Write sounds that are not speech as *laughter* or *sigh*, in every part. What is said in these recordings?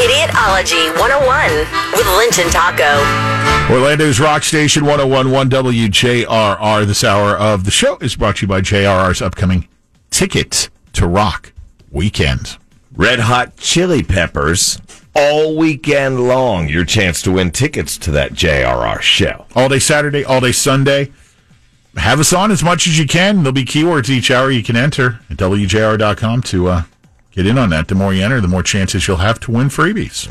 Idiotology 101 with Lynch and Taco. Orlando's Rock Station 1011 WJRR. This hour of the show is brought to you by JRR's upcoming Ticket to Rock weekend. Red Hot Chili Peppers all weekend long. Your chance to win tickets to that JRR show. All day Saturday, all day Sunday. Have us on as much as you can. There'll be keywords each hour you can enter at WJR.com to uh, get in on that. The more you enter, the more chances you'll have to win freebies.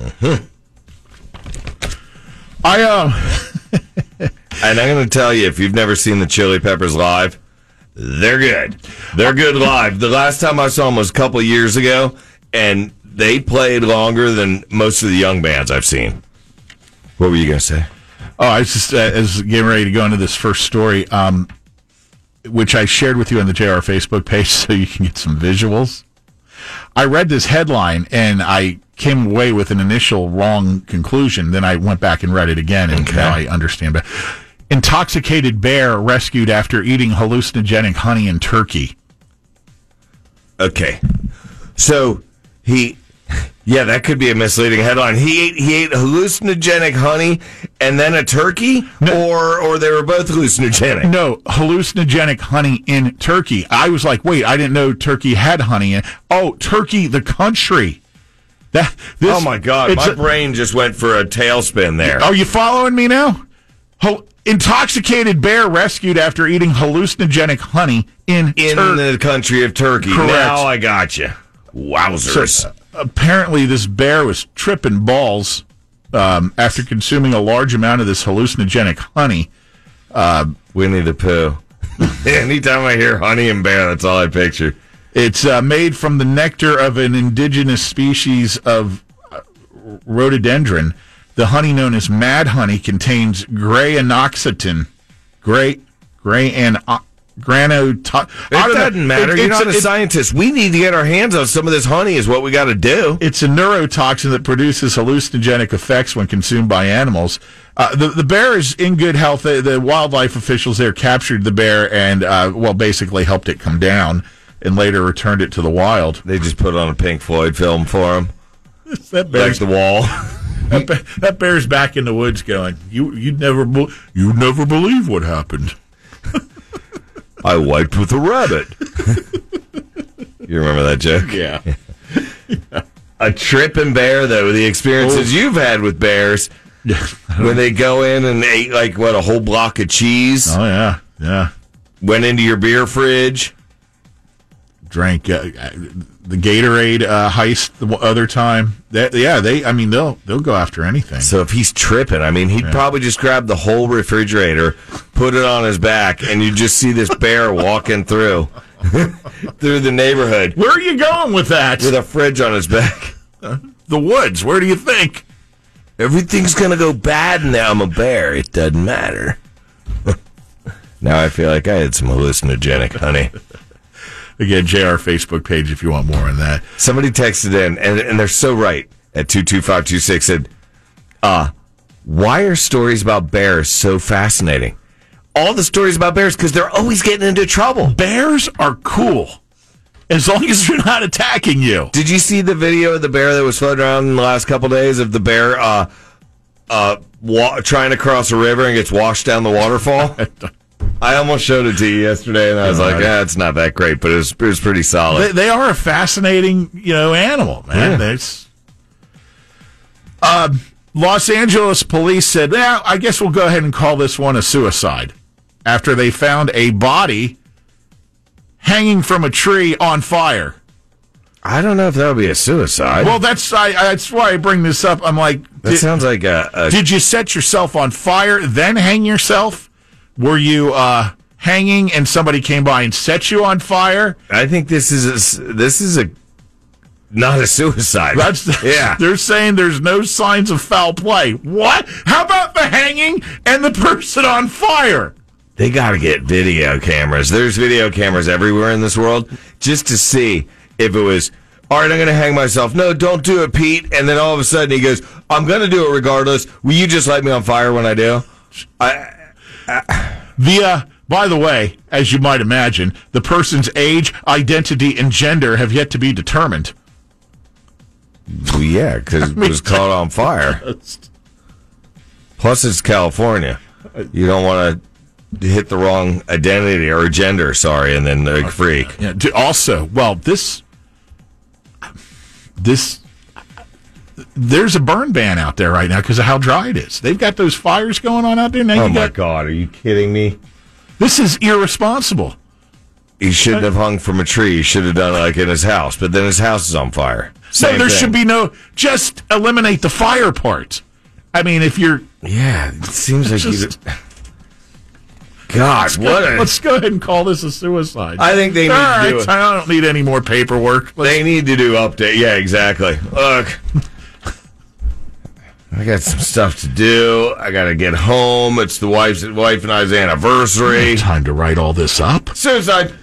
I, uh, *laughs* And I'm going to tell you, if you've never seen the Chili Peppers live, they're good. They're good live. The last time I saw them was a couple years ago, and they played longer than most of the young bands I've seen. What were you going to say? Oh, I was just uh, as getting ready to go into this first story, um, which I shared with you on the JR Facebook page, *laughs* so you can get some visuals. I read this headline and I came away with an initial wrong conclusion. Then I went back and read it again, and now I understand. But intoxicated bear rescued after eating hallucinogenic honey and Turkey. Okay. So he, *laughs* yeah, that could be a misleading headline. He ate he ate hallucinogenic honey and then a turkey, or or they were both hallucinogenic. No, hallucinogenic honey in Turkey. I was like, wait, I didn't know Turkey had honey in. Oh, Turkey, the country. That this, oh my god, my a- brain just went for a tailspin there. Are you following me now? Ho- intoxicated bear rescued after eating hallucinogenic honey in In Tur- the country of Turkey. Correct. Now I got you. Wowzers. So, uh, apparently, this bear was tripping balls um, after consuming a large amount of this hallucinogenic honey. Winnie the Pooh. Anytime I hear honey and bear, that's all I picture. It's uh, made from the nectar of an indigenous species of uh, rhododendron. The honey known as mad honey contains gray anoxetin, gray, gray and granoto- It I don't know. doesn't matter. It- You're not a, it's- scientist. We need to get our hands on some of this honey. Is what we got to do. It's a neurotoxin that produces hallucinogenic effects when consumed by animals. Uh, the the bear is in good health. The, the wildlife officials there captured the bear and uh, well, basically helped it come down, and later returned it to the wild. They just put on a Pink Floyd film for him, *laughs* That like bear's the wall. *laughs* that, bear's back in the woods, going, "You you'd never you'd never believe what happened." I wiped with a rabbit. you remember that joke? Yeah, A trip tripping bear, though. The experiences oh. you've had with bears when they go in and ate like what a whole block of cheese, oh yeah, yeah. went into your beer fridge. Drank uh, uh, the Gatorade uh, heist the other time. That, yeah, they. I mean, they'll they'll go after anything. So if he's tripping, I mean, he'd probably just grab the whole refrigerator, put it on his back, and you just see this bear walking through *laughs* through the neighborhood Where are you going with that? with a fridge on his back. the woods. Where do you think? Everything's gonna go bad now. I'm a bear. It doesn't matter. *laughs* now I feel like I had some hallucinogenic honey. Again, JR Facebook page if you want more on that. Somebody texted in, and, and they're so right at 22526 said, uh, why are stories about bears so fascinating? All the stories about bears, because they're always getting into trouble. Bears are cool as long as they're not attacking you. Did you see the video of the bear that was floating around in the last couple days of the bear uh, uh, wa- trying to cross a river and gets washed down the waterfall? *laughs* I almost showed it to you yesterday, and I was like, "Yeah, it's not that great, but it was, it was pretty solid." They, they are a fascinating, you know, animal, man. Yeah. That's. Uh, Los Angeles police said, "Yeah, I guess we'll go ahead and call this one a suicide." After they found a body hanging from a tree on fire. I don't know if that would be a suicide. Well, that's I, I- that's why I bring this up. I'm like, that sounds like a, a did you set yourself on fire then hang yourself? Were you uh, hanging and somebody came by and set you on fire? I think this is a, this is a not a suicide. That's *laughs* yeah. They're saying there's no signs of foul play. What? How about the hanging and the person on fire? They got to get video cameras. There's video cameras everywhere in this world just to see if it was. All right, I'm going to hang myself. No, don't do it, Pete. And then all of a sudden he goes, "I'm going to do it regardless. Will you just light me on fire when I do?" I, The uh, by the way, as you might imagine, the person's age, identity, and gender have yet to be determined. well, yeah, because *laughs* it was caught on fire. *laughs* Plus, it's California. You don't want to hit the wrong identity or gender. Sorry, and then like freak. Yeah. Also, well, this this there's a burn ban out there right now because of how dry it is. They've got those fires going on out there. Now Oh you my got God, are you kidding me? this is irresponsible. He shouldn't have hung from a tree. He should have done it like in his house. But then his house is on fire. So Same there thing. should be no just eliminate the fire part. I mean, if you're Yeah, it seems like Just- you. *laughs* God, what a. let's go ahead and call this a suicide. I think they need All to do right, it. I don't need any more paperwork. Let's- They need to do update. Yeah, exactly. Look, I got some stuff to do. I got to get home. It's the wife's wife and I's anniversary. time to write all this up. Suicide.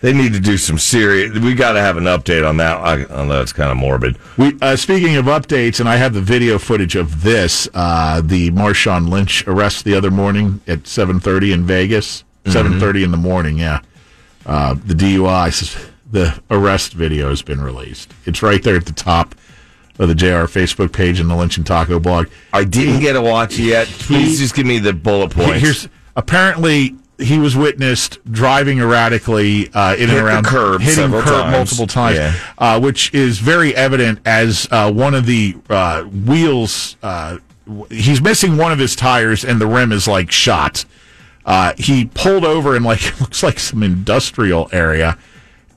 They need to do some serious. We got to have an update on that. I, I know it's kind of morbid. We, uh, speaking of updates, and I have the video footage of this, uh, the Marshawn Lynch arrest the other morning at 7.30 in Vegas. 7.30 in the morning, yeah. Uh, the DUI, the arrest video has been released. It's right there at the top of the JR Facebook page and the Lynch and Taco blog. I didn't get to watch it yet. Please just give me the bullet points. Here's apparently he was witnessed driving erratically uh, in Hit and around the curb hitting curb times. multiple times, Yeah. uh, which is very evident as uh, one of the uh, wheels. Uh, he's missing one of his tires, and the rim is like shot. Uh, he pulled over in like *laughs* looks like some industrial area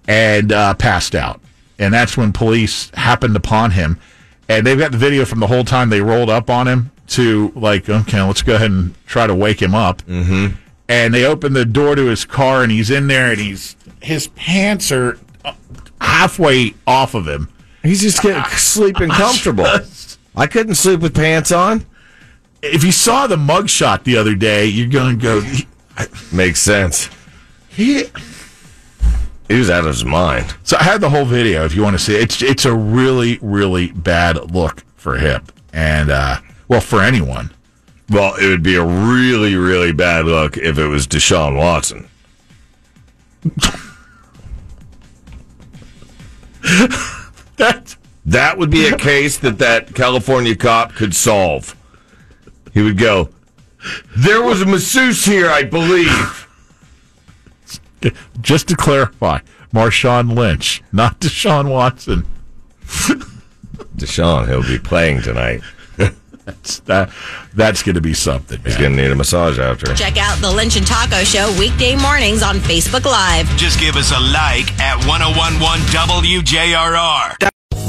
and uh, passed out. And that's when police happened upon him. And they've got the video from the whole time they rolled up on him to like, okay, let's go ahead and try to wake him up. Mm-hmm. And they open the door to his car, and he's in there, and he's his pants are uh, halfway off of him. He's just getting sleeping comfortable. I couldn't sleep with pants on. If you saw the mugshot the other day, you're going to go. Makes sense. he, He was out of his mind. So I had the whole video if you want to see it. It's it's a really really bad look for him and uh well for anyone. Well, it would be a really, really bad look if it was Deshaun Watson. *laughs* That That would be a case that that California cop could solve. He would go, "There was a masseuse here, I believe." *laughs* just to clarify, Marshawn Lynch, not Deshaun Watson. Deshaun, he'll be playing tonight. That's that that's going to be something, He's going to need a massage after. Check out the Lynch and Taco Show weekday mornings on Facebook Live. Just give us a like at 1011 WJRR.